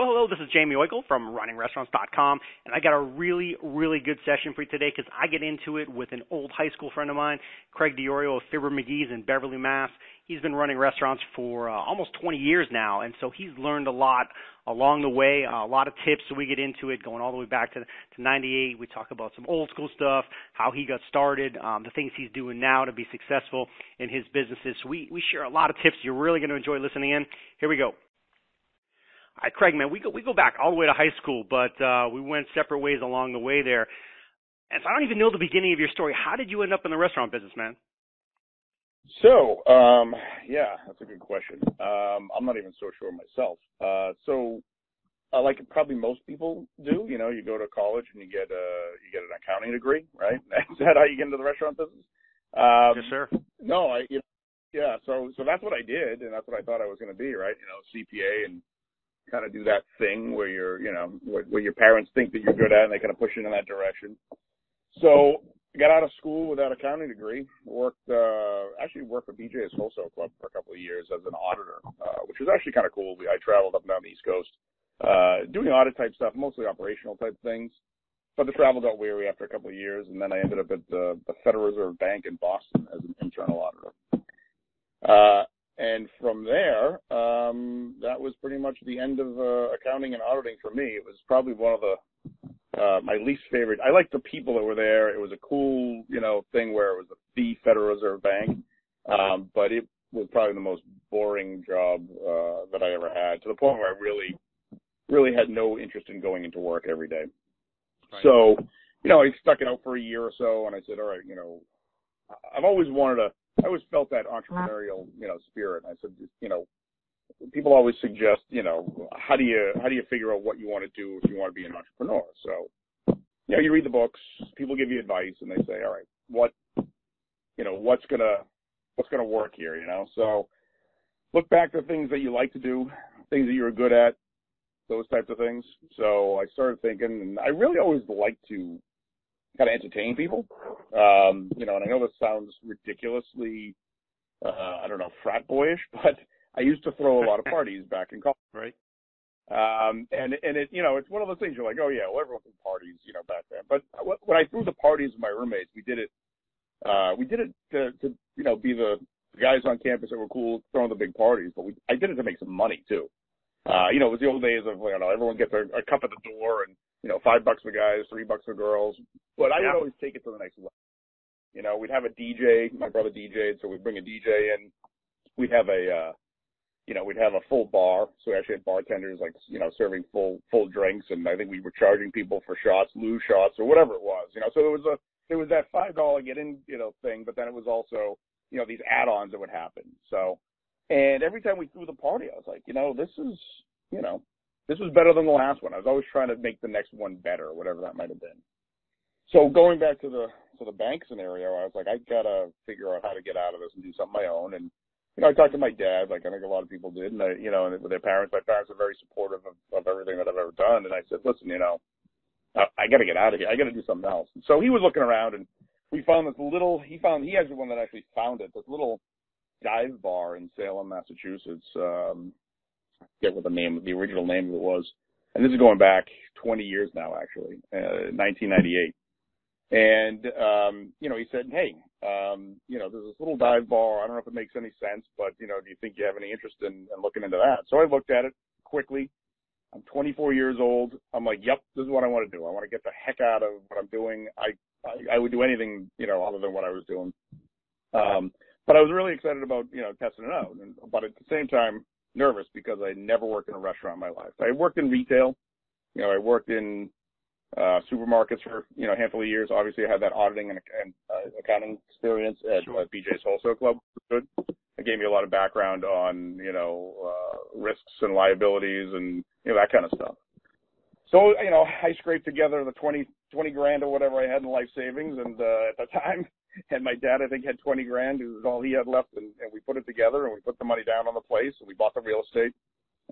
Well, hello, this is Jaime Oikle from RunningRestaurants.com, and I got a really, really good session for you today because I get into it with an old high school friend of mine, Craig DiOrio of Fibber McGee's in Beverly, Mass. He's been running restaurants for uh, almost 20 years now, and so he's learned a lot along the way, uh, a lot of tips. So we get into it, going all the way back to to '98. We talk about some old school stuff, how he got started, um, the things he's doing now to be successful in his businesses. So we we share a lot of tips. You're really going to enjoy listening in. Here we go. All right, Craig, man, we go we go back all the way to high school, but uh, we went separate ways along the way there. And so I don't even know the beginning of your story. How did you end up in the restaurant business, man? So, um, yeah, that's a good question. Um, I'm not even so sure myself. Uh, so, uh, like probably most people do, you know, you go to college and you get a you get an accounting degree, right? Is that how you get into the restaurant business? Um, yes, sir. No, I, you know, yeah. So, so that's what I did, and that's what I thought I was going to be, right? You know, CPA and kind of do that thing where you're, you know, where, where your parents think that you're good at and they kind of push you in that direction. So got out of school without that accounting degree, worked, uh, actually worked for BJ's Wholesale Club for a couple of years as an auditor, uh, which was actually kind of cool. I traveled up and down the East Coast, uh, doing audit type stuff, mostly operational type things. But the travel got weary after a couple of years, and then I ended up at the, the Federal Reserve Bank in Boston as an internal auditor. Uh, and from there, um, that was pretty much the end of uh, accounting and auditing for me. It was probably one of the uh, my least favorite. I liked the people that were there. It was a cool, you know, thing where it was the Federal Reserve Bank, um, but it was probably the most boring job uh, that I ever had. To the point where I really, really had no interest in going into work every day. Right. So, you know, I stuck it out for a year or so, and I said, all right, you know, I've always wanted to I always felt that entrepreneurial, you know, spirit. I said, you know, people always suggest, you know, how do you how do you figure out what you want to do if you want to be an entrepreneur? So, you know, you read the books, people give you advice, and they say, all right, what, you know, what's gonna what's gonna work here, you know? So, look back to things that you like to do, things that you're good at, those types of things. So I started thinking, and I really always like to kind of entertain people. Um, you know, and I know this sounds ridiculously, uh, I don't know, frat boyish, but I used to throw a lot of parties back in college. Right. Um, and, and it, you know, it's one of those things you're like, oh yeah, well, everyone threw parties, you know, back then. But when I threw the parties with my roommates, we did it, uh, we did it to, to, you know, be the guys on campus that were cool throwing the big parties, but we, I did it to make some money too. Uh, you know, it was the old days of, you know, everyone gets a, a cup at the door and, you know, five bucks for guys, three bucks for girls. But I yeah. would always take it to the next level. You know, we'd have a DJ, my brother DJ'd, so we'd bring a DJ in. We'd have a, uh, you know, we'd have a full bar. So we actually had bartenders like, you know, serving full, full drinks. And I think we were charging people for shots, loo shots or whatever it was, you know, so there was a, there was that $5 get in, you know, thing, but then it was also, you know, these add-ons that would happen. So, and every time we threw the party, I was like, you know, this is, you know, this was better than the last one. I was always trying to make the next one better, whatever that might have been. So going back to the to the bank scenario, I was like, I gotta figure out how to get out of this and do something my own. And you know, I talked to my dad, like I think a lot of people did, and I, you know, and with their parents, my parents are very supportive of, of everything that I've ever done. And I said, listen, you know, I, I got to get out of here. I got to do something else. And so he was looking around, and we found this little. He found he actually one that actually found it. This little dive bar in Salem, Massachusetts. Um, forget what the name, the original name of it was. And this is going back 20 years now, actually, uh, 1998. And, um, you know, he said, Hey, um, you know, there's this little dive bar. I don't know if it makes any sense, but, you know, do you think you have any interest in, in looking into that? So I looked at it quickly. I'm 24 years old. I'm like, yep, this is what I want to do. I want to get the heck out of what I'm doing. I, I, I would do anything, you know, other than what I was doing. Um, but I was really excited about, you know, testing it out. And, but at the same time, nervous because I never worked in a restaurant in my life. I worked in retail. You know, I worked in uh, supermarkets for you know a handful of years. Obviously, I had that auditing and, and uh, accounting experience at sure. uh, BJ's Wholesale Club. Good. It gave me a lot of background on you know uh, risks and liabilities and you know that kind of stuff. So you know, I scraped together the 20, 20 grand or whatever I had in life savings, and uh, at the time, and my dad I think had twenty grand. It was all he had left, and, and we put it together and we put the money down on the place and we bought the real estate,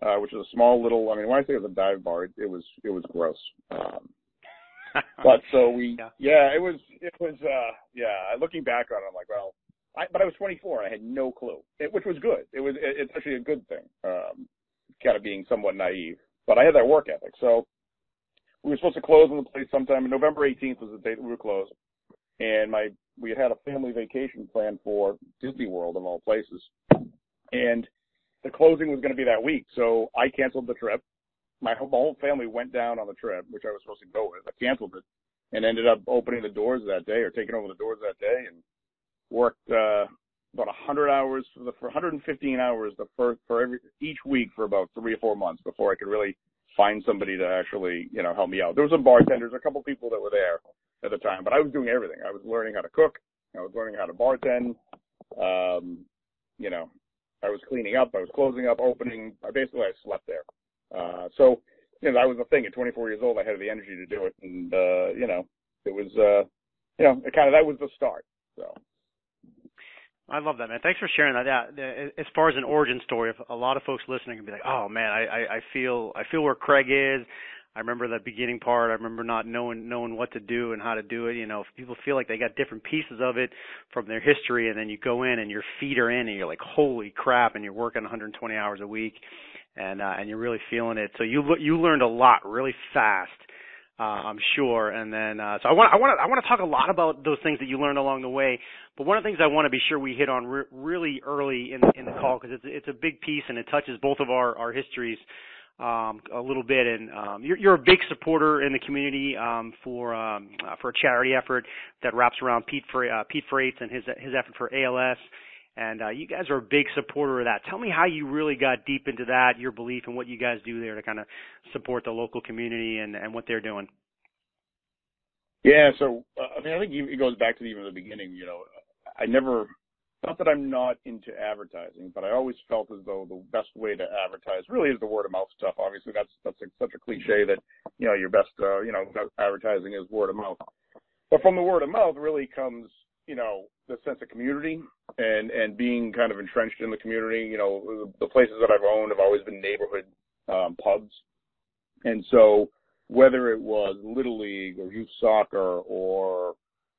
uh, which is a small little. I mean, when I say it was a dive bar, it, it was it was gross. Um, but so we, yeah. yeah, it was, it was, uh, yeah. Looking back on it, I'm like, well, I, but I was 24 and I had no clue, it, which was good. It was, it, it's actually a good thing. Um, kind of being somewhat naive. but I had that work ethic. So we were supposed to close on the place sometime. November 18th was the date we were closed, and my we had had a family vacation planned for Disney World of all places, and the closing was going to be that week. So I canceled the trip. My whole, my whole family went down on the trip, which I was supposed to go with. I canceled it and ended up opening the doors that day or taking over the doors that day and worked uh about 100 hours for the for 115 hours the first for every each week for about 3 or 4 months before I could really find somebody to actually, you know, help me out. There was some bartenders, a couple people that were there at the time, but I was doing everything. I was learning how to cook, I was learning how to bartend, um, you know, I was cleaning up, I was closing up, opening. I basically I slept there. Uh, so you know that was the thing. At 24 years old, I had the energy to do it, and uh, you know it was uh, you know it kind of that was the start. So. I love that, man. Thanks for sharing that. As far as an origin story, a lot of folks listening can be like, "Oh man, I, I feel I feel where Craig is. I remember the beginning part. I remember not knowing knowing what to do and how to do it. You know, if people feel like they got different pieces of it from their history, and then you go in and your feet are in, and you're like, holy crap, and you're working 120 hours a week, and uh, and you're really feeling it. So you you learned a lot really fast. Uh, I'm sure. And then, uh, so I want, I want I want to talk a lot about those things that you learned along the way. But one of the things I want to be sure we hit on re- really early in in the call because it's, it's a big piece and it touches both of our, our histories um, a little bit, and um, you're, you're a big supporter in the community um, for um, uh, for a charity effort that wraps around Pete Fre- uh, Pete Frates and his his effort for ALS. And uh, you guys are a big supporter of that. Tell me how you really got deep into that, your belief, and what you guys do there to kind of support the local community and, and what they're doing. Yeah, so uh, I mean, I think it goes back to even the beginning. You know, I never not that I'm not into advertising, but I always felt as though the best way to advertise really is the word of mouth stuff. Obviously, that's that's a, such a cliche that you know your best uh, you know advertising is word of mouth. But from the word of mouth really comes you know the sense of community and and being kind of entrenched in the community. You know, the places that I've owned have always been neighborhood um, pubs, and so whether it was little league or youth soccer or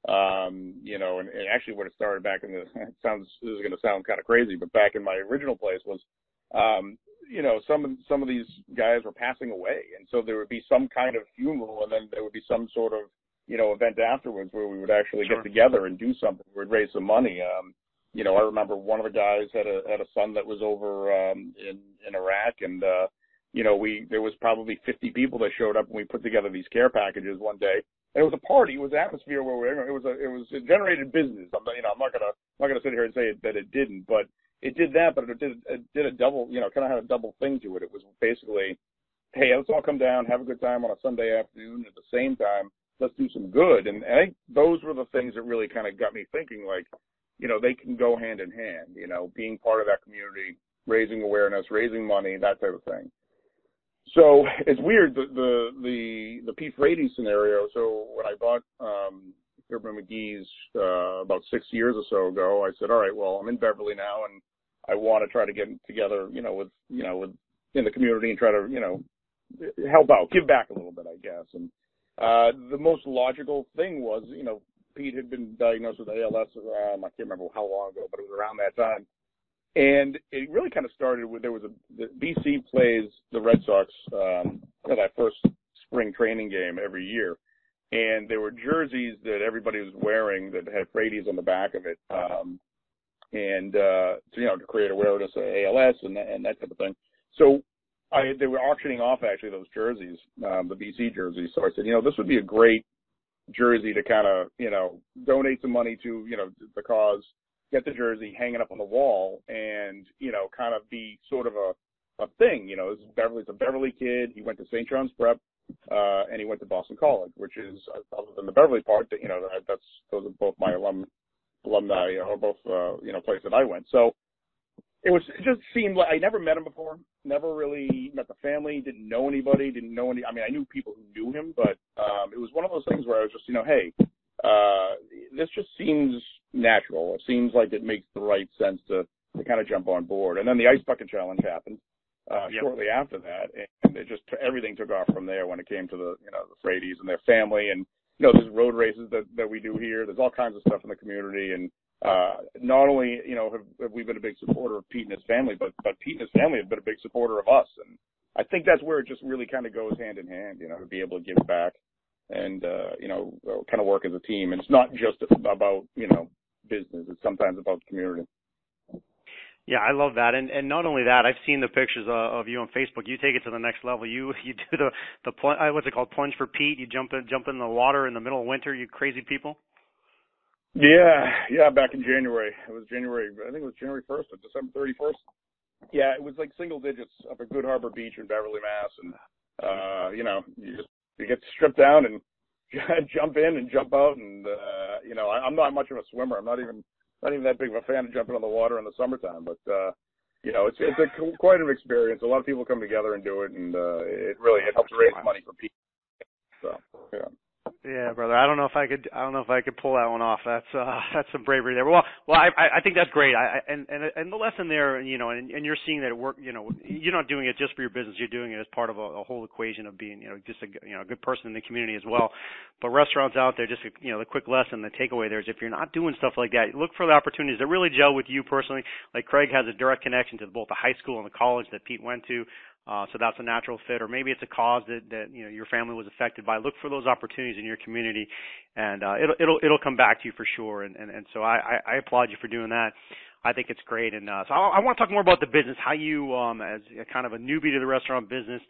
um, you know, and, and actually what it started back in the, it sounds, this is going to sound kind of crazy, but back in my original place was, um, you know, some, of some of these guys were passing away. And so there would be some kind of funeral and then there would be some sort of, you know, event afterwards where we would actually sure. get together and do something. We'd raise some money. Um, you know, I remember one of the guys had a, had a son that was over, um, in, in Iraq and, uh, you know, we, there was probably 50 people that showed up and we put together these care packages one day it was a party. It was an atmosphere where we. It was a. It was it generated business. I'm not, you know I'm not gonna I'm not gonna sit here and say it, that it didn't, but it did that. But it did it did a double. You know, kind of had a double thing to it. It was basically, hey, let's all come down, have a good time on a Sunday afternoon. At the same time, let's do some good. And I think those were the things that really kind of got me thinking. Like, you know, they can go hand in hand. You know, being part of that community, raising awareness, raising money, that type of thing. So it's weird the the the, the Pete Frates scenario. So when I bought um, Fibber McGee's uh, about six years or so ago, I said, all right, well I'm in Beverly now, and I want to try to get together, you know, with you know with in the community and try to you know help out, give back a little bit, I guess. And uh, the most logical thing was, you know, Pete had been diagnosed with ALS. Um, I can't remember how long ago, but it was around that time. And it really kind of started with there was a the BC plays the Red Sox um, that first spring training game every year, and there were jerseys that everybody was wearing that had Frates on the back of it, um, and uh, to, you know to create awareness of ALS and that, and that type of thing. So I they were auctioning off actually those jerseys, um, the BC jerseys. So I said, you know, this would be a great jersey to kind of you know donate some money to you know the cause get the jersey, hang it up on the wall, and you know, kind of be sort of a a thing. You know, this is Beverly's a Beverly kid. He went to St. John's Prep, uh, and he went to Boston College, which is other than the Beverly part, that you know, that, that's those are both my alum alumni, or both uh, you know, places that I went. So it was it just seemed like I never met him before, never really met the family, didn't know anybody, didn't know any. I mean, I knew people who knew him, but um, it was one of those things where I was just, you know, hey, uh, this just seems natural. It seems like it makes the right sense to, to kind of jump on board. And then the ice bucket challenge happened uh, yep. shortly after that, and it just everything took off from there when it came to the you know the Frates and their family, and you know there's road races that that we do here. There's all kinds of stuff in the community, and uh, not only you know have, have we been a big supporter of Pete and his family, but but Pete and his family have been a big supporter of us, and I think that's where it just really kind of goes hand in hand, you know, to be able to give back and, uh, you know, kind of work as a team. And it's not just about, you know, business. It's sometimes about community. Yeah, I love that, and and not only that, I've seen the pictures uh, of you on Facebook. You take it to the next level. You you do the the pl- uh, what's it called plunge for Pete. You jump in jump in the water in the middle of winter. You crazy people. Yeah, yeah. Back in January, it was January. I think it was January first or December thirty first. Yeah, it was like single digits up at Good Harbor Beach in Beverly, Mass. And uh, you know, you just you get stripped down and jump in and jump out. And uh, you know, I, I'm not much of a swimmer. I'm not even not even that big of a fan of jumping on the water in the summertime. But uh, you know, it's it's a quite an experience. A lot of people come together and do it, and uh, it really it helps raise money for people. So yeah. Yeah, brother. I don't know if I could. I don't know if I could pull that one off. That's uh, that's some bravery there. Well, well, I I think that's great. I and and and the lesson there, you know, and and you're seeing that it work. You know, you're not doing it just for your business. You're doing it as part of a, a whole equation of being, you know, just a you know a good person in the community as well. But restaurants out there, just you know, the quick lesson, the takeaway there is if you're not doing stuff like that, look for the opportunities that really gel with you personally. Like Craig has a direct connection to both the high school and the college that Pete went to. Uh, so that's a natural fit, or maybe it's a cause that, that you know your family was affected by. Look for those opportunities in your community, and uh, it'll it'll it'll come back to you for sure. And and, and so I, I, applaud you for doing that. I think it's great, and uh, so I, I want to talk more about the business. How you, um, as a kind of a newbie to the restaurant business,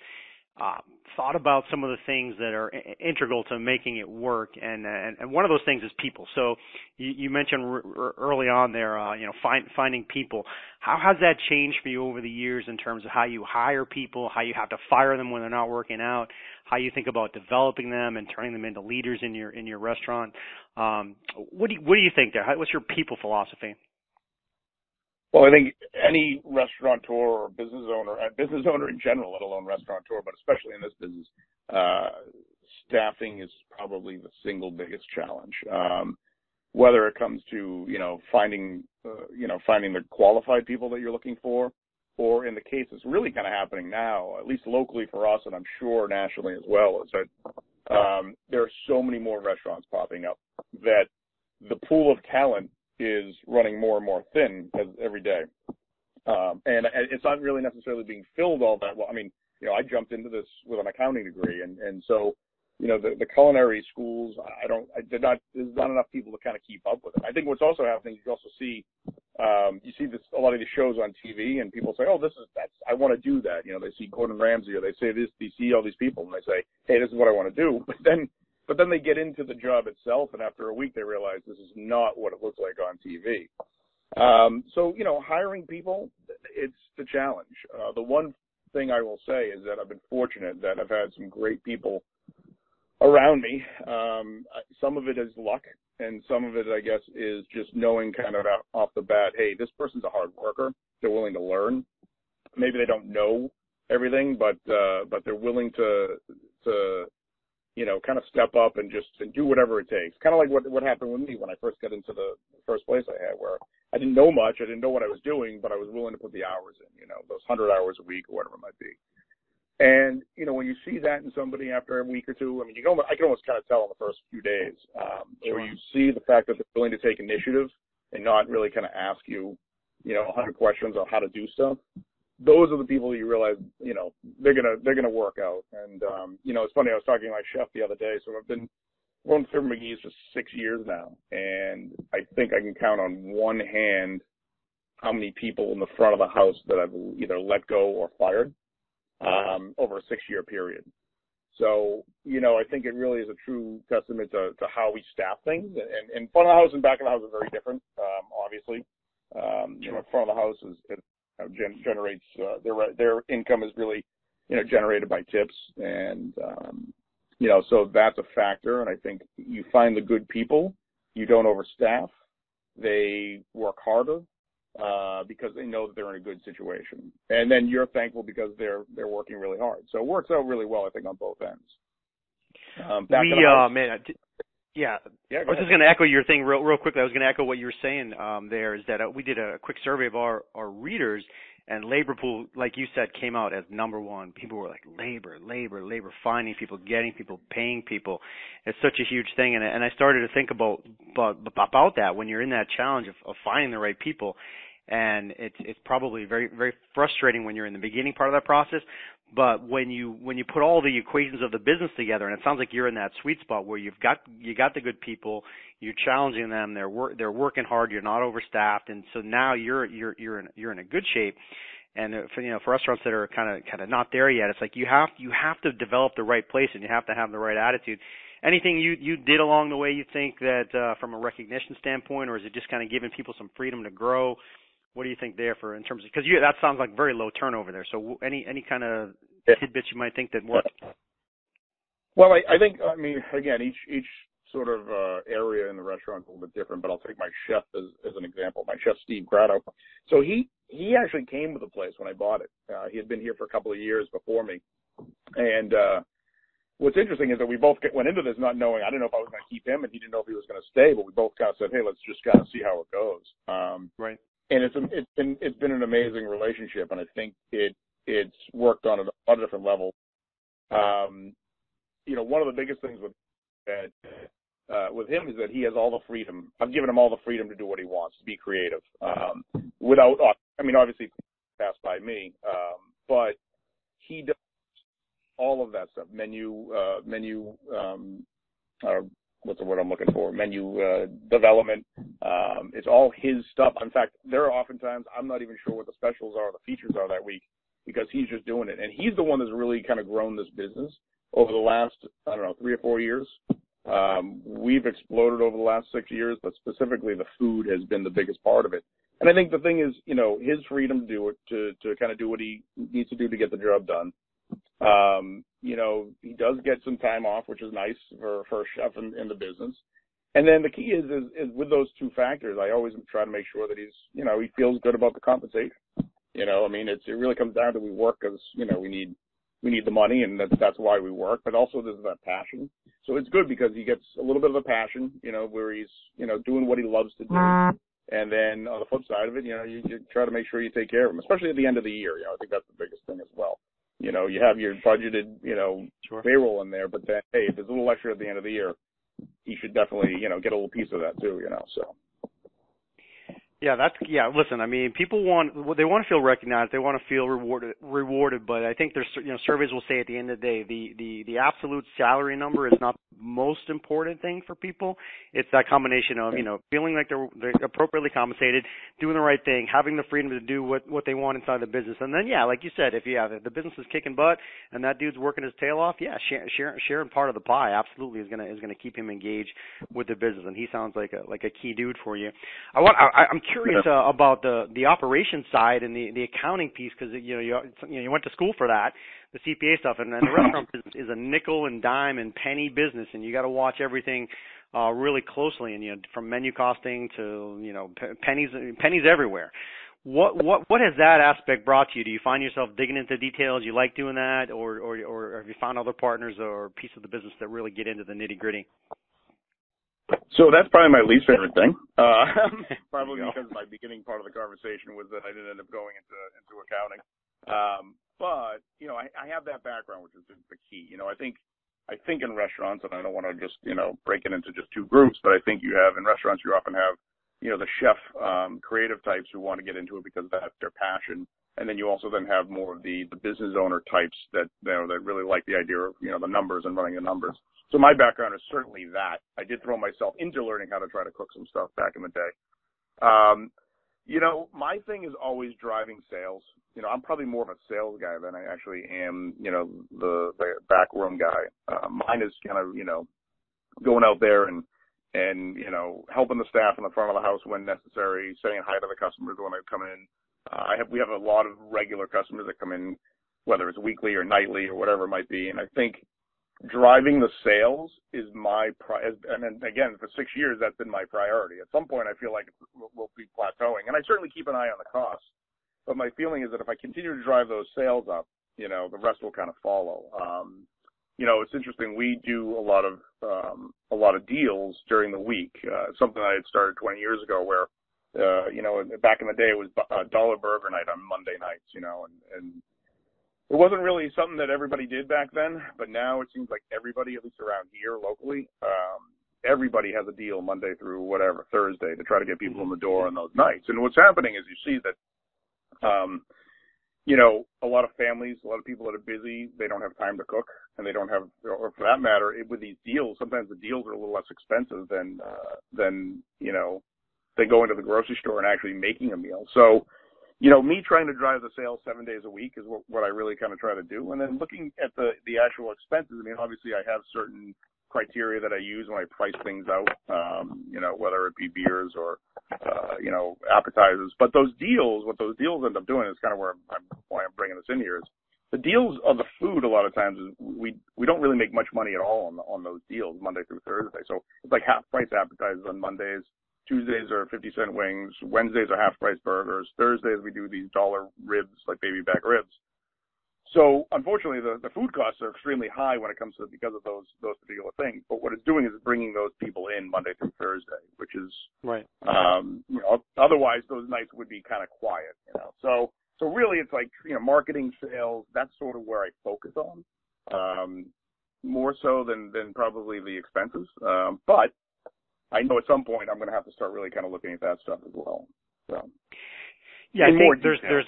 uh, thought about some of the things that are integral to making it work, and and, and one of those things is people. So you, you mentioned r- early on there, uh, you know, find, finding people. How has that changed for you over the years in terms of how you hire people, how you have to fire them when they're not working out, how you think about developing them and turning them into leaders in your in your restaurant? Um, what do you, what do you think there? How, what's your people philosophy? Well, I think any restaurateur or business owner, uh, business owner in general, let alone restaurateur, but especially in this business, uh, staffing is probably the single biggest challenge. Um, whether it comes to you know finding uh, you know finding the qualified people that you're looking for, or in the case that's really kind of happening now, at least locally for us, and I'm sure nationally as well, is that um, there are so many more restaurants popping up that the pool of talent is running more and more thin as, every day. Um, and it's not really necessarily being filled all that well. I mean, you know, I jumped into this with an accounting degree, and and so, you know, the, the culinary schools, I don't, I did not, there's not enough people to kind of keep up with it. I think what's also happening, is you also see, um, you see this a lot of these shows on TV, and people say, oh, this is that's, I want to do that. You know, they see Gordon Ramsay or they say this, they see all these people, and they say, hey, this is what I want to do. But then but then they get into the job itself, and after a week, they realize this is not what it looks like on TV. Um, so, you know, hiring people, it's the challenge. Uh, the one thing I will say is that I've been fortunate that I've had some great people around me. Um, some of it is luck, and some of it, I guess, is just knowing kind of off the bat, hey, this person's a hard worker. They're willing to learn. Maybe they don't know everything, but uh, but they're willing to to you know, kind of step up and just and do whatever it takes. Kind of like what what happened with me when I first got into the first place I had, where I didn't know much, I didn't know what I was doing, but I was willing to put the hours in, you know, those hundred hours a week or whatever it might be. And you know, when you see that in somebody after a week or two, I mean, you can almost, I can almost kind of tell in the first few days, um, sure. where you see the fact that they're willing to take initiative and not really kind of ask you, you know, a hundred questions on how to do stuff those are the people you realize, you know, they're gonna they're gonna work out. And um, you know, it's funny. I was talking to my chef the other day. So I've been running Fibber McGee's for six years now, and I think I can count on one hand how many people in the front of the house that I've either let go or fired um, over a six-year period. So, you know, I think it really is a true testament to, to how we staff things. And, and front of the house and back of the house are very different, um, obviously. Um, you know, front of the house is, is know, gen- generates uh, their their income is really you know generated by tips and um, you know so that's a factor. And I think you find the good people you don't overstaff they work harder uh, because they know that they're in a good situation. And then you're thankful because they're they're working really hard. So it works out really well I think on both ends. Um, we uh man yeah, yeah I was just going to echo your thing real, real quickly. I was going to echo what you were saying um, there. Is that uh, we did a quick survey of our our readers, and labor pool, like you said, came out as number one. People were like labor, labor, labor, finding people, getting people, paying people. It's such a huge thing, and and I started to think about about, about that when you're in that challenge of, of finding the right people and it's it's probably very very frustrating when you're in the beginning part of that process but when you when you put all the equations of the business together and it sounds like you're in that sweet spot where you've got you got the good people you're challenging them they're work they're working hard you're not overstaffed and so now you're you're you're in you're in a good shape. And for you know for restaurants that are kind of kind of not there yet it's like you have you have to develop the right place and you have to have the right attitude. Anything you you did along the way you think that uh from a recognition standpoint or is it just kind of giving people some freedom to grow what do you think there for in terms of because you that sounds like very low turnover there. So any any kind of tidbits you might think that work? Well, I, I think I mean again each each sort of uh, area in the restaurant is a little bit different, but I'll take my chef as, as an example. My chef Steve Grado. So he he actually came to the place when I bought it. Uh, he had been here for a couple of years before me, and uh, what's interesting is that we both get, went into this not knowing. I didn't know if I was going to keep him, and he didn't know if he was going to stay. But we both kind of said, "Hey, let's just kind of see how it goes." Um, right and it's it's been it's been an amazing relationship, and I think it it's worked on a lot of different levels. Um, you know, one of the biggest things with that uh, with him is that he has all the freedom. I've given him all the freedom to do what he wants, to be creative, um, without. I mean, obviously, passed by me, um, but he does all of that stuff. Menu, uh, menu, um, uh, what's the word I'm looking for? Menu uh, development. Um, it's all his stuff. In fact, there are oftentimes I'm not even sure what the specials are, the features are that week because he's just doing it, and he's the one that's really kind of grown this business over the last I don't know three or four years. Um, we've exploded over the last six years, but specifically the food has been the biggest part of it. And I think the thing is, you know, his freedom to do it, to to kind of do what he needs to do to get the job done. Um, you know, he does get some time off, which is nice for for a chef in, in the business. And then the key is, is is with those two factors, I always try to make sure that he's, you know, he feels good about the compensation. You know, I mean, it's it really comes down to we work because you know we need we need the money and that's that's why we work. But also there's that passion. So it's good because he gets a little bit of a passion, you know, where he's you know doing what he loves to do. And then on the flip side of it, you know, you, you try to make sure you take care of him, especially at the end of the year. You know, I think that's the biggest thing as well. You know, you have your budgeted, you know, sure. payroll in there, but then hey, if there's a little extra at the end of the year, he should definitely, you know, get a little piece of that too. You know, so. Yeah, that's yeah. Listen, I mean, people want they want to feel recognized, they want to feel rewarded, rewarded. But I think there's you know surveys will say at the end of the day, the the the absolute salary number is not the most important thing for people. It's that combination of you know feeling like they're they're appropriately compensated, doing the right thing, having the freedom to do what what they want inside the business, and then yeah, like you said, if yeah if the business is kicking butt and that dude's working his tail off, yeah, share, share, sharing part of the pie absolutely is gonna is gonna keep him engaged with the business, and he sounds like a like a key dude for you. I want I, I'm curious uh, about the the operations side and the the accounting piece because you know you you know you went to school for that, the CPA stuff, and, and the restaurant business is a nickel and dime and penny business, and you got to watch everything uh really closely, and you know from menu costing to you know pennies pennies everywhere. What what what has that aspect brought to you? Do you find yourself digging into details? You like doing that, or or or have you found other partners or piece of the business that really get into the nitty gritty? So that's probably my least favorite thing. Uh, probably because my beginning part of the conversation was that I didn't end up going into into accounting. Um, but you know, I, I have that background, which is the key. You know, I think I think in restaurants, and I don't want to just you know break it into just two groups, but I think you have in restaurants you often have you know the chef um, creative types who want to get into it because that's their passion, and then you also then have more of the the business owner types that you know that really like the idea of you know the numbers and running the numbers. So my background is certainly that. I did throw myself into learning how to try to cook some stuff back in the day. Um, you know, my thing is always driving sales. You know, I'm probably more of a sales guy than I actually am, you know, the, the back room guy. Uh, mine is kind of, you know, going out there and, and, you know, helping the staff in the front of the house when necessary, saying hi to the customers when they come in. Uh, I have, we have a lot of regular customers that come in, whether it's weekly or nightly or whatever it might be. And I think driving the sales is my pri- and again for six years that's been my priority. At some point, I feel like we'll be plateauing, and I certainly keep an eye on the costs. But my feeling is that if I continue to drive those sales up, you know, the rest will kind of follow. Um, you know, it's interesting. We do a lot of um, a lot of deals during the week. Uh, something I had started 20 years ago, where uh, you know, back in the day, it was a dollar burger night on Monday nights. You know, and and it wasn't really something that everybody did back then, but now it seems like everybody, at least around here locally, um, everybody has a deal Monday through whatever Thursday to try to get people in the door on those nights. And what's happening is you see that, um, you know, a lot of families, a lot of people that are busy, they don't have time to cook, and they don't have, or for that matter, it, with these deals, sometimes the deals are a little less expensive than uh, than you know, they go into the grocery store and actually making a meal. So, you know, me trying to drive the sales seven days a week is what, what I really kind of try to do. And then looking at the the actual expenses, I mean, obviously I have certain criteria that I use when I price things out, um, you know, whether it be beers or, uh, you know, appetizers. But those deals, what those deals end up doing is kind of where I'm, why I'm bringing this in here is the deals of the food a lot of times is we, we don't really make much money at all on, on those deals Monday through Thursday. So it's like half price appetizers on Mondays. Tuesdays are 50 cent wings. Wednesdays are half price burgers. Thursdays we do these dollar ribs, like baby back ribs. So unfortunately, the, the food costs are extremely high when it comes to because of those those particular things. But what it's doing is bringing those people in Monday through Thursday, which is right. Um, you know, otherwise those nights would be kind of quiet. You know, so so really it's like you know marketing, sales. That's sort of where I focus on, um, more so than than probably the expenses. Um, but I know at some point I'm going to have to start really kind of looking at that stuff as well. So yeah, I think there's there's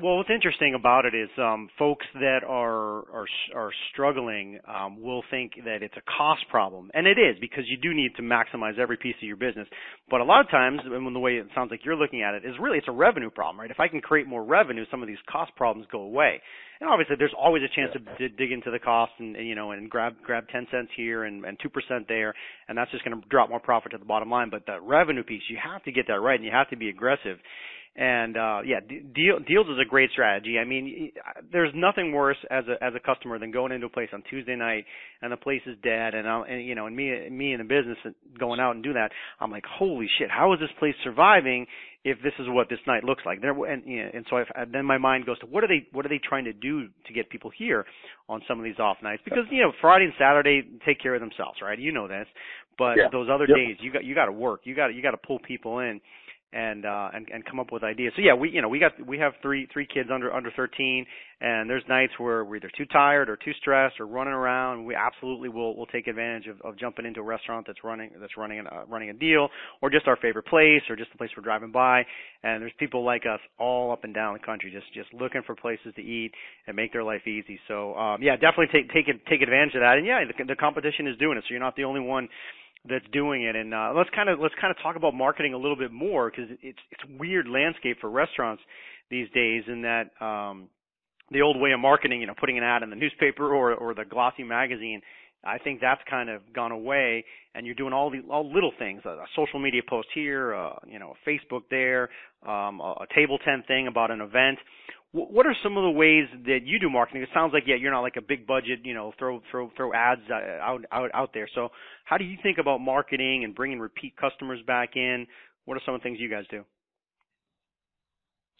well, what's interesting about it is um, folks that are are are struggling um, will think that it's a cost problem, and it is because you do need to maximize every piece of your business. But a lot of times, and the way it sounds like you're looking at it, is really it's a revenue problem, right? If I can create more revenue, some of these cost problems go away. And obviously, there's always a chance yeah. to d- dig into the cost and you know and grab grab 10 cents here and and two percent there, and that's just going to drop more profit to the bottom line. But the revenue piece, you have to get that right, and you have to be aggressive. And uh yeah, deal, deals is a great strategy. I mean, there's nothing worse as a as a customer than going into a place on Tuesday night and the place is dead, and, I'm and you know, and me me in the business going out and do that, I'm like, holy shit, how is this place surviving if this is what this night looks like? There and you know, and so i then my mind goes to what are they what are they trying to do to get people here on some of these off nights? Because you know, Friday and Saturday take care of themselves, right? You know this, but yeah. those other yep. days you got you got to work, you got you got to pull people in and uh and and come up with ideas. So yeah, we you know, we got we have three three kids under under 13 and there's nights where we're either too tired or too stressed or running around. We absolutely will will take advantage of of jumping into a restaurant that's running that's running a uh, running a deal or just our favorite place or just the place we're driving by. And there's people like us all up and down the country just just looking for places to eat and make their life easy. So um yeah, definitely take take take advantage of that. And yeah, the, the competition is doing it. So you're not the only one that's doing it. And uh, let's kind of let's kind of talk about marketing a little bit more because it's it's weird landscape for restaurants these days in that um, the old way of marketing, you know, putting an ad in the newspaper or or the glossy magazine. I think that's kind of gone away, and you're doing all the all little things, a, a social media post here, uh, you know, a Facebook there, um, a, a table tent thing about an event what are some of the ways that you do marketing? It sounds like yeah, you're not like a big budget, you know, throw throw throw ads uh, out out out there. So how do you think about marketing and bringing repeat customers back in? What are some of the things you guys do?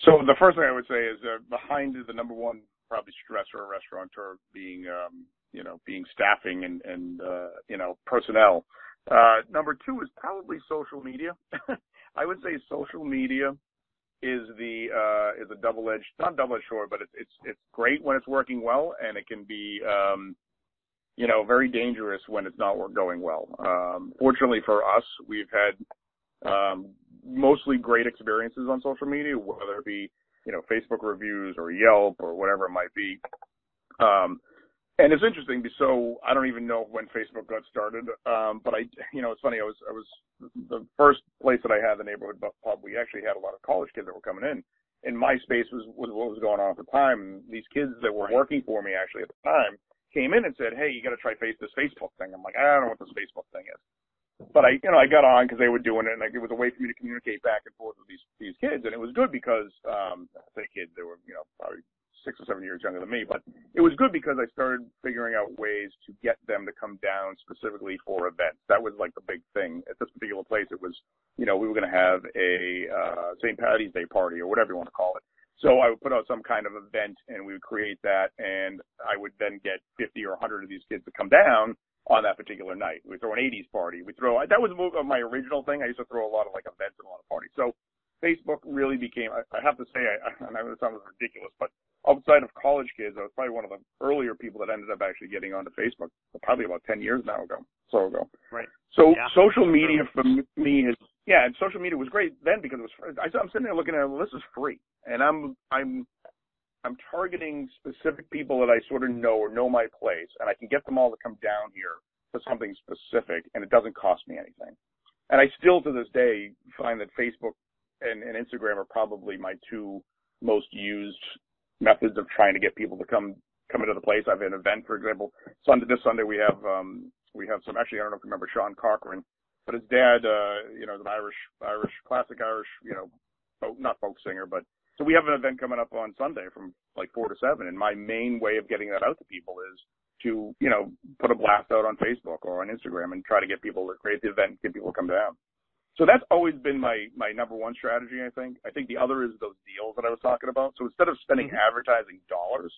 So the first thing I would say is uh, behind the number one probably stress for a restaurateur being um, you know being staffing and and uh, you know personnel. Uh, number two is probably social media. I would say social media is the uh, is a double edged not double edged sword, but it's it's it's great when it's working well, and it can be um, you know very dangerous when it's not going well. Um, fortunately for us, we've had um, mostly great experiences on social media, whether it be you know Facebook reviews or Yelp or whatever it might be. Um, and it's interesting. So I don't even know when Facebook got started, um, but I, you know, it's funny. I was, I was the first place that I had the neighborhood pub. We actually had a lot of college kids that were coming in, and MySpace was was what was going on at the time. And these kids that were working for me actually at the time came in and said, "Hey, you got to try face this Facebook thing." I'm like, I don't know what this Facebook thing is, but I, you know, I got on because they were doing it, and like it was a way for me to communicate back and forth with these these kids, and it was good because, um, I say kids, they were, you know, probably six or seven years younger than me, but it was good because I started figuring out ways to get them to come down specifically for events. That was like the big thing at this particular place. It was, you know, we were going to have a uh, St. Patty's Day party or whatever you want to call it. So I would put out some kind of event and we would create that and I would then get 50 or 100 of these kids to come down on that particular night. We throw an 80s party. We throw, that was my original thing. I used to throw a lot of like events and a lot of parties. So Facebook really became, I, I have to say, I, I know this sounds ridiculous, but outside of college kids, I was probably one of the earlier people that ended up actually getting onto Facebook, probably about 10 years now ago, so ago. Right. So yeah. social media for me has, yeah, and social media was great then because it was. I, I'm sitting there looking at it. Well, this is free, and I'm I'm I'm targeting specific people that I sort of know or know my place, and I can get them all to come down here for something specific, and it doesn't cost me anything. And I still, to this day, find that Facebook and, and Instagram are probably my two most used methods of trying to get people to come come into the place. I have an event, for example, Sunday. This Sunday we have um, we have some. Actually, I don't know if you remember Sean Cochran but his dad, uh, you know, is an Irish, Irish, classic Irish, you know, folk, not folk singer, but so we have an event coming up on Sunday from like four to seven, and my main way of getting that out to people is to, you know, put a blast out on Facebook or on Instagram and try to get people to create the event, get people to come down. So that's always been my my number one strategy. I think. I think the other is those deals that I was talking about. So instead of spending mm-hmm. advertising dollars,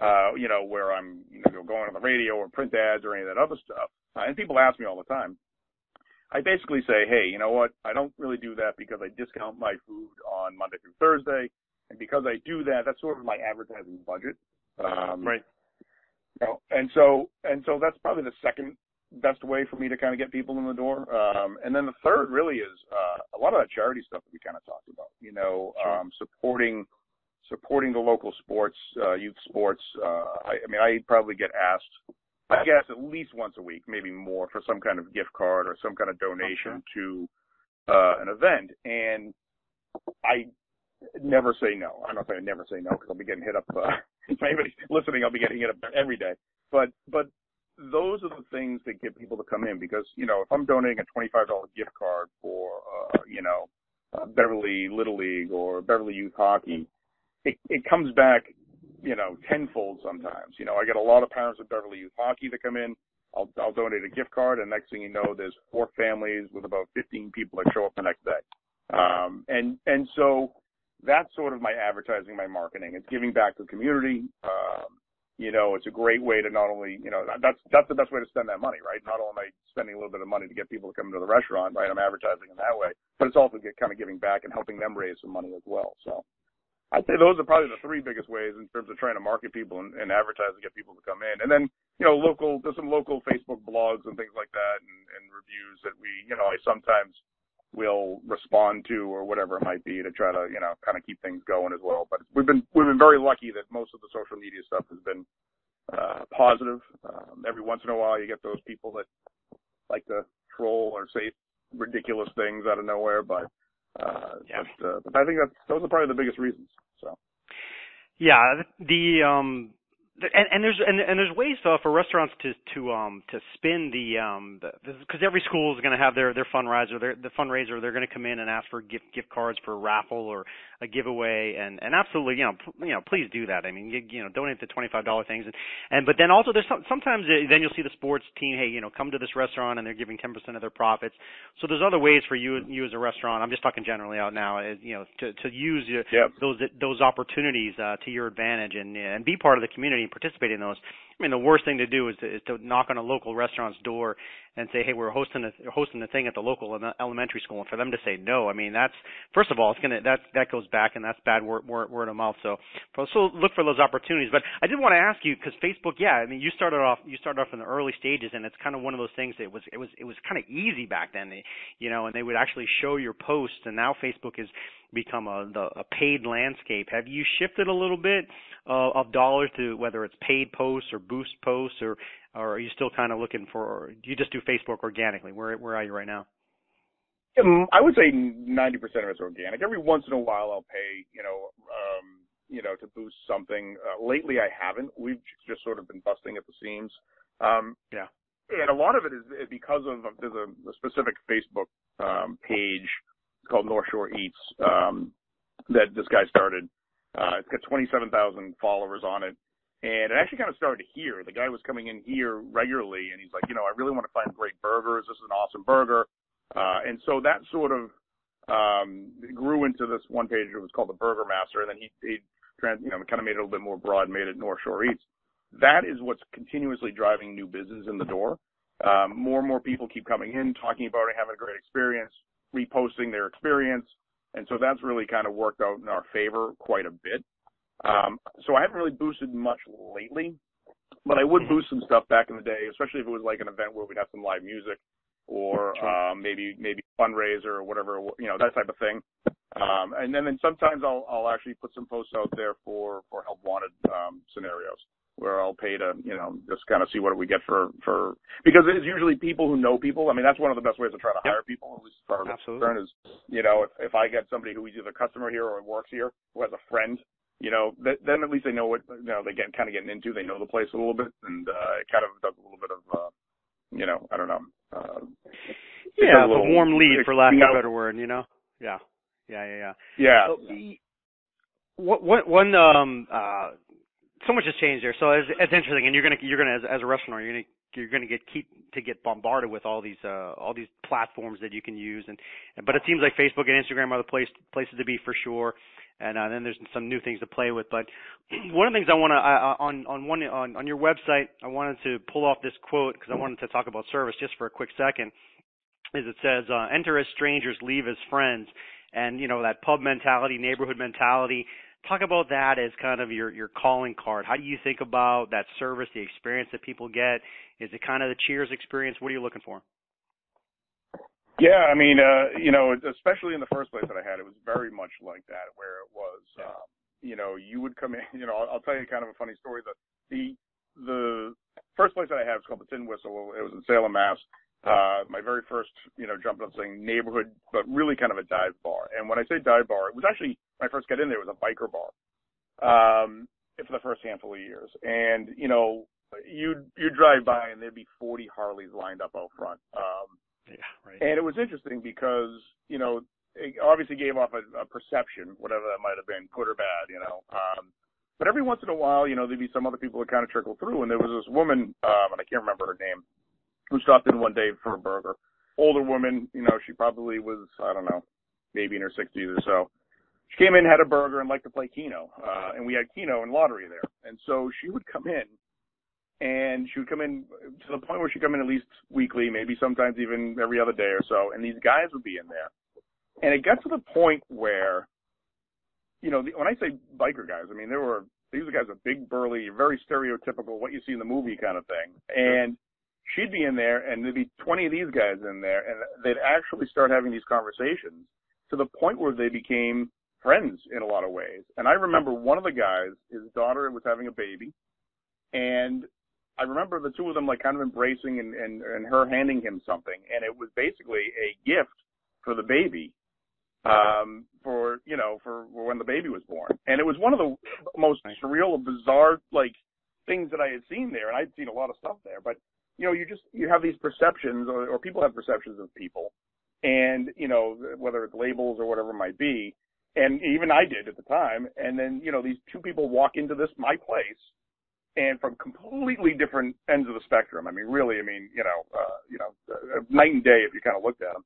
uh, you know, where I'm you know going on the radio or print ads or any of that other stuff, uh, and people ask me all the time, I basically say, hey, you know what? I don't really do that because I discount my food on Monday through Thursday, and because I do that, that's sort of my advertising budget. Um, right. You know, and so and so that's probably the second best way for me to kind of get people in the door. Um, and then the third really is uh, a lot of that charity stuff that we kind of talked about. You know, sure. um, supporting supporting the local sports, uh, youth sports. Uh, I, I mean, I probably get asked I guess at least once a week, maybe more, for some kind of gift card or some kind of donation okay. to uh, an event. And I never say no. I'm not saying I never say no because I'll be getting hit up. Uh, if anybody's listening, I'll be getting hit up every day. But but those are the things that get people to come in because you know if I'm donating a $25 gift card for uh, you know uh, Beverly Little League or Beverly Youth Hockey, it, it comes back you know, tenfold sometimes. You know, I get a lot of parents of Beverly Youth Hockey that come in. I'll, I'll donate a gift card, and next thing you know, there's four families with about 15 people that show up the next day. Um, and and so that's sort of my advertising, my marketing. It's giving back to the community. Um, you know, it's a great way to not only, you know, that's that's the best way to spend that money, right? Not only am I spending a little bit of money to get people to come into the restaurant, right? I'm advertising in that way, but it's also get, kind of giving back and helping them raise some money as well. So I'd say those are probably the three biggest ways in terms of trying to market people and, and advertise to get people to come in. And then, you know, local, there's some local Facebook blogs and things like that and, and reviews that we, you know, I sometimes will respond to or whatever it might be to try to, you know, kind of keep things going as well. But we've been, we've been very lucky that most of the social media stuff has been, uh, positive. Um, every once in a while you get those people that like to troll or say ridiculous things out of nowhere, but uh, yeah. But, uh, but I think that's those are probably the biggest reasons. So. Yeah, the um and, and there's and, and there's ways uh, for restaurants to to um to spin the um because every school is going to have their their fundraiser their the fundraiser. They're going to come in and ask for gift gift cards for a raffle or a giveaway and and absolutely you know p- you know please do that I mean you, you know donate the twenty five dollar things and and but then also there's some, sometimes uh, then you'll see the sports team hey you know come to this restaurant and they're giving ten percent of their profits so there's other ways for you you as a restaurant I'm just talking generally out now is you know to to use your, yep. those those opportunities uh, to your advantage and and be part of the community and participate in those. I mean, the worst thing to do is to, is to knock on a local restaurant's door and say, "Hey, we're hosting a hosting the thing at the local elementary school," and for them to say no, I mean, that's first of all, it's gonna that that goes back, and that's bad word word, word of mouth. So, so look for those opportunities. But I did want to ask you because Facebook, yeah, I mean, you started off you started off in the early stages, and it's kind of one of those things that was it was it was kind of easy back then, you know, and they would actually show your posts, and now Facebook has become a the, a paid landscape. Have you shifted a little bit uh, of dollars to whether it's paid posts or boost posts, or or are you still kind of looking for? Do you just do Facebook organically? Where where are you right now? Um, I would say 90% of it's organic. Every once in a while, I'll pay, you know, um, you know, to boost something. Uh, lately, I haven't. We've just sort of been busting at the seams. Um, yeah. And a lot of it is because of there's a, a specific Facebook um, page called North Shore Eats um, that this guy started. Uh, it's got 27,000 followers on it. And it actually kind of started here. The guy was coming in here regularly, and he's like, you know, I really want to find great burgers. This is an awesome burger. Uh, and so that sort of um, grew into this one page. It was called the Burger Master, and then he, he you know, kind of made it a little bit more broad, made it North Shore Eats. That is what's continuously driving new business in the door. Um, more and more people keep coming in, talking about it, having a great experience reposting their experience. And so that's really kind of worked out in our favor quite a bit. Um, so I haven't really boosted much lately, but I would mm-hmm. boost some stuff back in the day, especially if it was like an event where we'd have some live music. or um, maybe maybe fundraiser or whatever, you know, that type of thing. Um, and then, then sometimes I'll I'll actually put some posts out there for for help wanted um, scenarios where I'll pay to you know just kind of see what we get for for because it's usually people who know people. I mean that's one of the best ways to try to hire people. At least as far as concerned is you know if if I get somebody who is either a customer here or works here who has a friend you know, th- then at least they know what you know they get kind of getting into. They know the place a little bit, and uh, it kind of does a little bit of, uh, you know, I don't know. Uh, yeah, a, little, a warm lead, for lack of a better word. You know. Yeah. Yeah. Yeah. Yeah. Yeah. So, what what one um uh so much has changed there. So it's, it's interesting, and you're gonna you're gonna as, as a restaurant you're gonna you're to get keep to get bombarded with all these uh all these platforms that you can use and but it seems like Facebook and Instagram are the place places to be for sure and uh, then there's some new things to play with. But one of the things I want to uh, on on one on on your website, I wanted to pull off this quote because I wanted to talk about service just for a quick second. Is it says, uh, "Enter as strangers, leave as friends," and you know that pub mentality, neighborhood mentality. Talk about that as kind of your your calling card. How do you think about that service, the experience that people get? Is it kind of the Cheers experience? What are you looking for? Yeah, I mean, uh, you know, especially in the first place that I had, it was very much like that, where it was, um, you know, you would come in. You know, I'll, I'll tell you kind of a funny story. The the the first place that I had was called the Tin Whistle. It was in Salem, Mass. Uh, my very first, you know, jumping up saying neighborhood, but really kind of a dive bar. And when I say dive bar, it was actually when I first got in there, it was a biker bar. Um, for the first handful of years, and you know, you you drive by and there'd be 40 Harleys lined up out front. Um, yeah, right. And it was interesting because, you know, it obviously gave off a, a perception, whatever that might have been, good or bad, you know. Um, but every once in a while, you know, there'd be some other people that kind of trickle through. And there was this woman, um, and I can't remember her name, who stopped in one day for a burger. Older woman, you know, she probably was, I don't know, maybe in her 60s or so. She came in, had a burger, and liked to play Keno. Uh, and we had Keno and lottery there. And so she would come in and she would come in to the point where she'd come in at least weekly, maybe sometimes even every other day or so, and these guys would be in there. And it got to the point where, you know, the, when I say biker guys, I mean, there were, these guys are big, burly, very stereotypical, what you see in the movie kind of thing. And she'd be in there and there'd be 20 of these guys in there and they'd actually start having these conversations to the point where they became friends in a lot of ways. And I remember one of the guys, his daughter was having a baby and I remember the two of them like kind of embracing and, and, and her handing him something. And it was basically a gift for the baby, um, for, you know, for, for when the baby was born. And it was one of the most surreal, bizarre, like, things that I had seen there. And I'd seen a lot of stuff there, but, you know, you just, you have these perceptions or, or people have perceptions of people and, you know, whether it's labels or whatever it might be. And even I did at the time. And then, you know, these two people walk into this, my place, and from completely different ends of the spectrum. I mean, really, I mean, you know, uh, you know, uh, night and day if you kind of looked at them.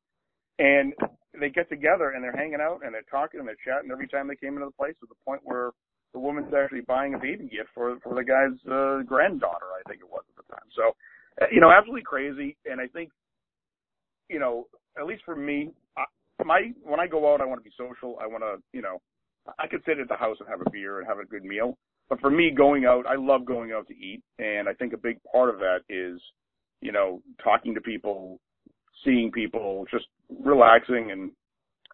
And they get together and they're hanging out and they're talking and they're chatting every time they came into the place to the point where the woman's actually buying a baby gift for for the guy's uh, granddaughter, I think it was at the time. So, you know, absolutely crazy. And I think, you know, at least for me, I, my when I go out, I want to be social. I want to, you know, I could sit at the house and have a beer and have a good meal. But for me, going out, I love going out to eat, and I think a big part of that is, you know, talking to people, seeing people, just relaxing and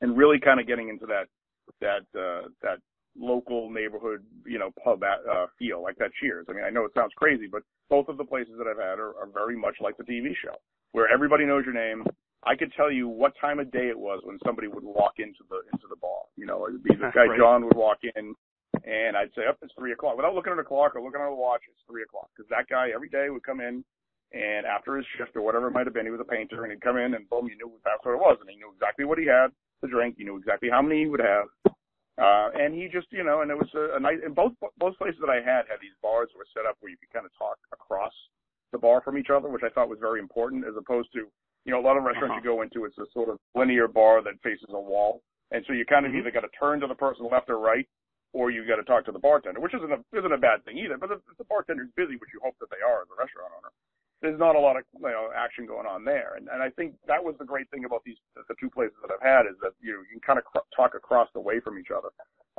and really kind of getting into that that uh, that local neighborhood, you know, pub at, uh, feel like that Cheers. I mean, I know it sounds crazy, but both of the places that I've had are, are very much like the TV show, where everybody knows your name. I could tell you what time of day it was when somebody would walk into the into the bar. You know, it'd be this guy right. John would walk in and I'd say, up, oh, it's three o'clock. Without looking at a clock or looking at a watch, it's three o'clock. Because that guy every day would come in, and after his shift or whatever it might have been, he was a painter, and he'd come in and boom, you knew that's what it was, and he knew exactly what he had to drink. He knew exactly how many he would have. Uh, and he just, you know, and it was a, a nice, and both, both places that I had had these bars that were set up where you could kind of talk across the bar from each other, which I thought was very important as opposed to, you know, a lot of restaurants uh-huh. you go into, it's a sort of linear bar that faces a wall. And so you kind of mm-hmm. either got to turn to the person left or right, or you got to talk to the bartender, which isn't a isn't a bad thing either. But if, if the bartender's busy, which you hope that they are as a restaurant owner, there's not a lot of you know action going on there. And and I think that was the great thing about these the two places that I've had is that you know, you can kind of cr- talk across the way from each other,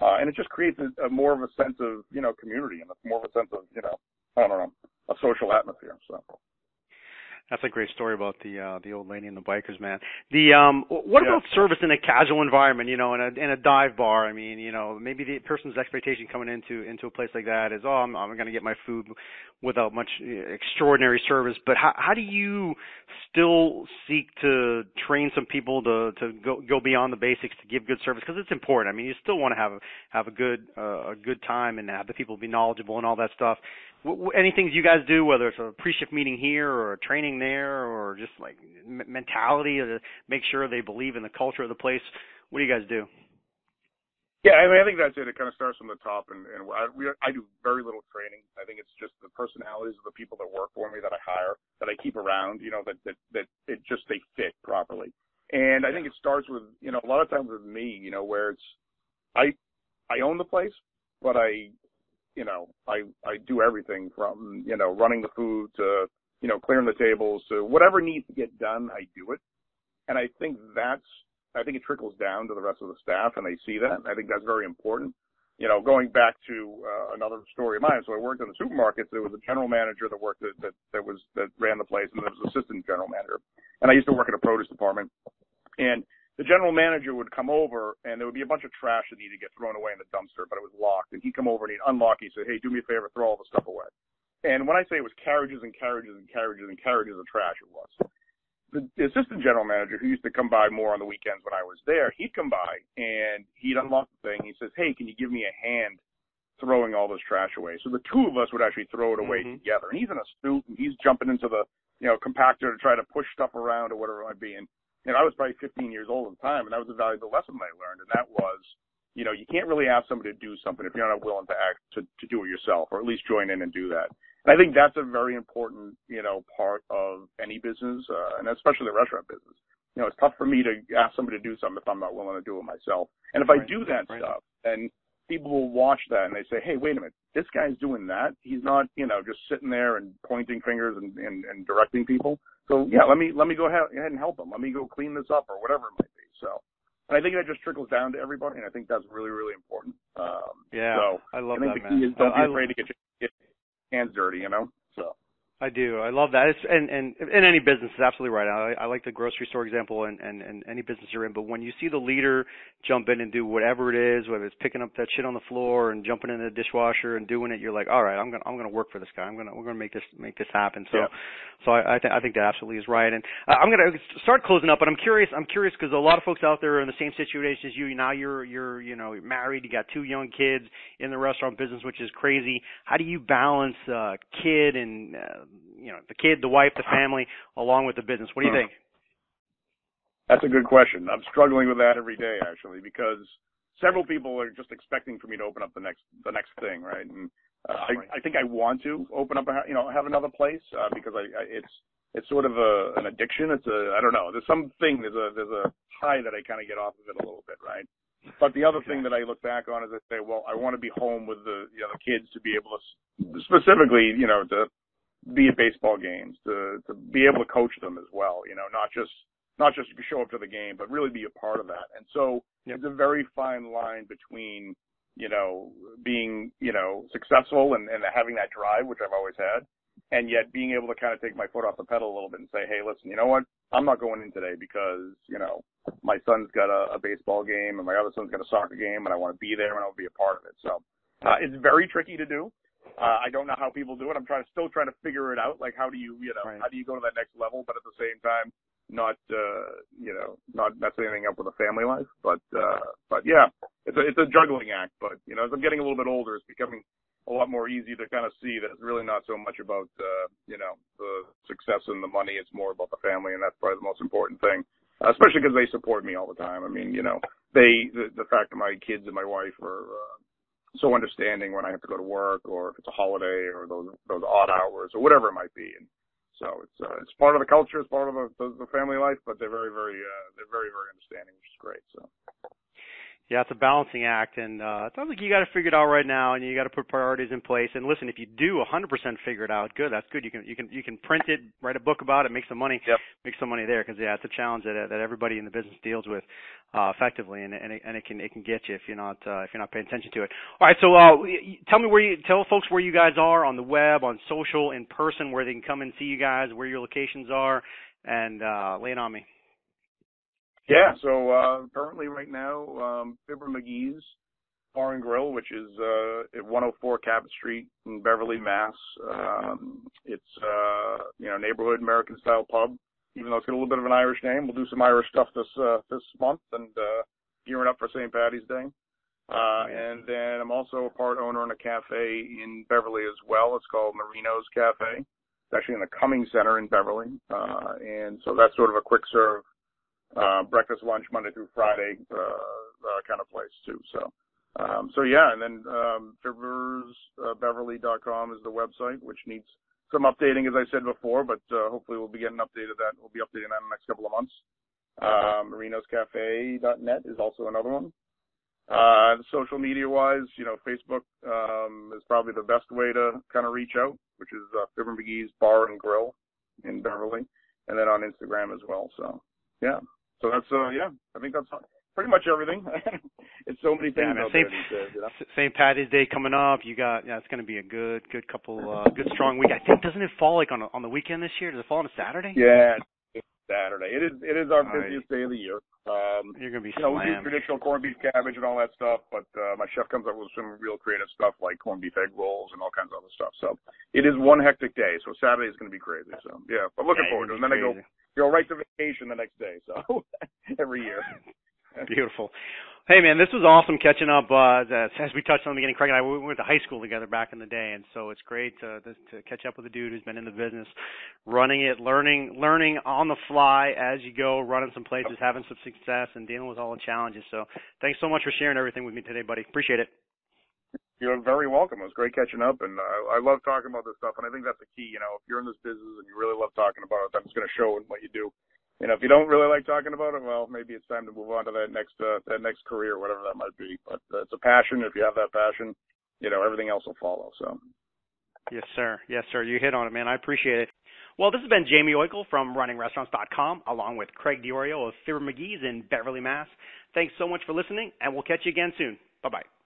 uh, and it just creates a, a more of a sense of you know community and a more of a sense of you know I don't know a social atmosphere. So. That's a great story about the uh the old lady and the bikers, man. The um what yeah. about service in a casual environment, you know, in a in a dive bar? I mean, you know, maybe the person's expectation coming into into a place like that is, oh, I'm I'm going to get my food without much uh, extraordinary service, but how how do you still seek to train some people to to go go beyond the basics to give good service because it's important. I mean, you still want to have have a good uh, a good time and have the people be knowledgeable and all that stuff any things you guys do, whether it's a pre-shift meeting here or a training there, or just like m- mentality to make sure they believe in the culture of the place? What do you guys do? Yeah, I mean, I think that's it. It kind of starts from the top, and, and I, we, I do very little training. I think it's just the personalities of the people that work for me that I hire, that I keep around. You know, that that that it just they fit properly. And I think it starts with you know a lot of times with me, you know, where it's I I own the place, but I you know, I I do everything from you know running the food to you know clearing the tables to whatever needs to get done. I do it, and I think that's I think it trickles down to the rest of the staff, and they see that. I think that's very important. You know, going back to uh, another story of mine. So I worked in the supermarkets. There was a general manager that worked that that, that was that ran the place, and there was an assistant general manager. And I used to work in a produce department, and the general manager would come over and there would be a bunch of trash that needed to get thrown away in the dumpster, but it was locked. And he'd come over and he'd unlock. It. He said, "Hey, do me a favor, throw all the stuff away." And when I say it was carriages and carriages and carriages and carriages of trash, it was. The, the assistant general manager, who used to come by more on the weekends when I was there, he'd come by and he'd unlock the thing. He says, "Hey, can you give me a hand throwing all this trash away?" So the two of us would actually throw it away mm-hmm. together. And he's in a suit and he's jumping into the you know compactor to try to push stuff around or whatever it might be. And and I was probably 15 years old at the time, and that was a valuable lesson I learned, and that was, you know, you can't really ask somebody to do something if you're not willing to act to, to do it yourself, or at least join in and do that. And I think that's a very important, you know, part of any business, uh, and especially the restaurant business. You know, it's tough for me to ask somebody to do something if I'm not willing to do it myself. And if right. I do that right. stuff, then people will watch that and they say, "Hey, wait a minute, this guy's doing that. He's not, you know, just sitting there and pointing fingers and, and, and directing people." So yeah, let me let me go ahead and help him. Let me go clean this up or whatever it might be. So, and I think that just trickles down to everybody, and I think that's really really important. Um, yeah, so I love I think that. The key man. is don't I, be afraid to get your hands dirty. You know. I do. I love that. It's and and in any business, it's absolutely right. I, I like the grocery store example and, and and any business you're in. But when you see the leader jump in and do whatever it is, whether it's picking up that shit on the floor and jumping in the dishwasher and doing it, you're like, all right, I'm gonna I'm gonna work for this guy. I'm gonna we're gonna make this make this happen. So, yeah. so I I, th- I think that absolutely is right. And uh, I'm gonna start closing up. But I'm curious. I'm curious because a lot of folks out there are in the same situation as you. Now you're you're you know married. You got two young kids in the restaurant business, which is crazy. How do you balance uh, kid and uh, you know the kid, the wife, the family, along with the business? What do you think? That's a good question. I'm struggling with that every day actually because several people are just expecting for me to open up the next the next thing, right? And uh, I, I think I want to open up, a, you know, have another place uh, because I, I it's it's sort of a an addiction. It's a I don't know. There's something there's a there's a high that I kind of get off of it a little bit, right? But the other thing that I look back on is I say, well, I want to be home with the you know the kids to be able to specifically, you know, to be at baseball games, to to be able to coach them as well. You know, not just not just show up to the game, but really be a part of that. And so yep. it's a very fine line between you know being you know successful and, and having that drive, which I've always had, and yet being able to kind of take my foot off the pedal a little bit and say, hey, listen, you know what? I'm not going in today because you know my son's got a, a baseball game and my other son's got a soccer game, and I want to be there and I'll be a part of it. So uh, it's very tricky to do. Uh, I don't know how people do it. I'm trying to still trying to figure it out. Like how do you, you know, right. how do you go to that next level, but at the same time, not, uh, you know, not messing anything up with a family life. But, uh, but yeah, it's a, it's a juggling act. But you know, as I'm getting a little bit older, it's becoming a lot more easy to kind of see that it's really not so much about, uh, you know, the success and the money. It's more about the family, and that's probably the most important thing. Uh, especially because they support me all the time. I mean, you know, they the, the fact that my kids and my wife are uh, so understanding when I have to go to work or if it's a holiday or those those odd hours or whatever it might be. And so it's uh, it's part of the culture, it's part of the, the, the family life, but they're very very uh, they're very very understanding, which is great. So. Yeah, it's a balancing act, and uh, it sounds like you got to figure it out right now, and you got to put priorities in place. And listen, if you do 100% figure it out, good. That's good. You can you can you can print it, write a book about it, make some money, yep. make some money there. Because yeah, it's a challenge that that everybody in the business deals with uh, effectively, and and it, and it can it can get you if you're not uh, if you're not paying attention to it. All right, so uh, tell me where you tell folks where you guys are on the web, on social, in person, where they can come and see you guys, where your locations are, and uh, lay it on me. Yeah, so uh, currently right now, um, Fibber McGee's Bar and Grill, which is uh, at 104 Cabot Street in Beverly, Mass. Um, it's uh, you know neighborhood American style pub. Even though it's got a little bit of an Irish name, we'll do some Irish stuff this uh, this month and uh, gearing up for St. Patty's Day. Uh, and then I'm also a part owner in a cafe in Beverly as well. It's called Marino's Cafe. It's actually in the Cummings Center in Beverly. Uh, and so that's sort of a quick serve uh, breakfast, lunch, Monday through Friday, uh, uh, kind of place too. So, um, so yeah, and then um, uh, is the website, which needs some updating, as I said before, but uh, hopefully we'll be getting updated that. We'll be updating that in the next couple of months. Uh, MarinosCafe.net is also another one. Uh, social media wise, you know, Facebook um, is probably the best way to kind of reach out, which is uh, Fibber McGee's Bar and Grill in Beverly, and then on Instagram as well. So, yeah. So that's uh yeah, I think that's pretty much everything. it's so many things yeah, St. you know? St. Patty's Day coming up. You got yeah, it's going to be a good good couple uh good strong week. I think doesn't it fall like on a, on the weekend this year? Does it fall on a Saturday? Yeah, Saturday. It is it is our busiest day of the year. Um You're going to be you know, we do traditional corned beef cabbage and all that stuff, but uh my chef comes up with some real creative stuff like corned beef egg rolls and all kinds of other stuff. So it is one hectic day. So Saturday is going to be crazy. So yeah, but looking yeah, forward to it. And then crazy. I go go right to vacation the next day. So every year. Beautiful. Hey man, this was awesome catching up. Uh, as we touched on the beginning, Craig and I we went to high school together back in the day, and so it's great to, to catch up with a dude who's been in the business, running it, learning, learning on the fly as you go, running some places, having some success, and dealing with all the challenges. So, thanks so much for sharing everything with me today, buddy. Appreciate it. You're very welcome. It was great catching up, and I, I love talking about this stuff. And I think that's the key. You know, if you're in this business and you really love talking about it, then it's going to show in what you do you know, if you don't really like talking about it, well, maybe it's time to move on to that next uh, that next career, whatever that might be. But uh, it's a passion. If you have that passion, you know, everything else will follow. So. Yes, sir. Yes, sir. You hit on it, man. I appreciate it. Well, this has been Jaime Oikle from RunningRestaurants.com, along with Craig Diorio of Fibber McGee's in Beverly, Mass. Thanks so much for listening, and we'll catch you again soon. Bye bye.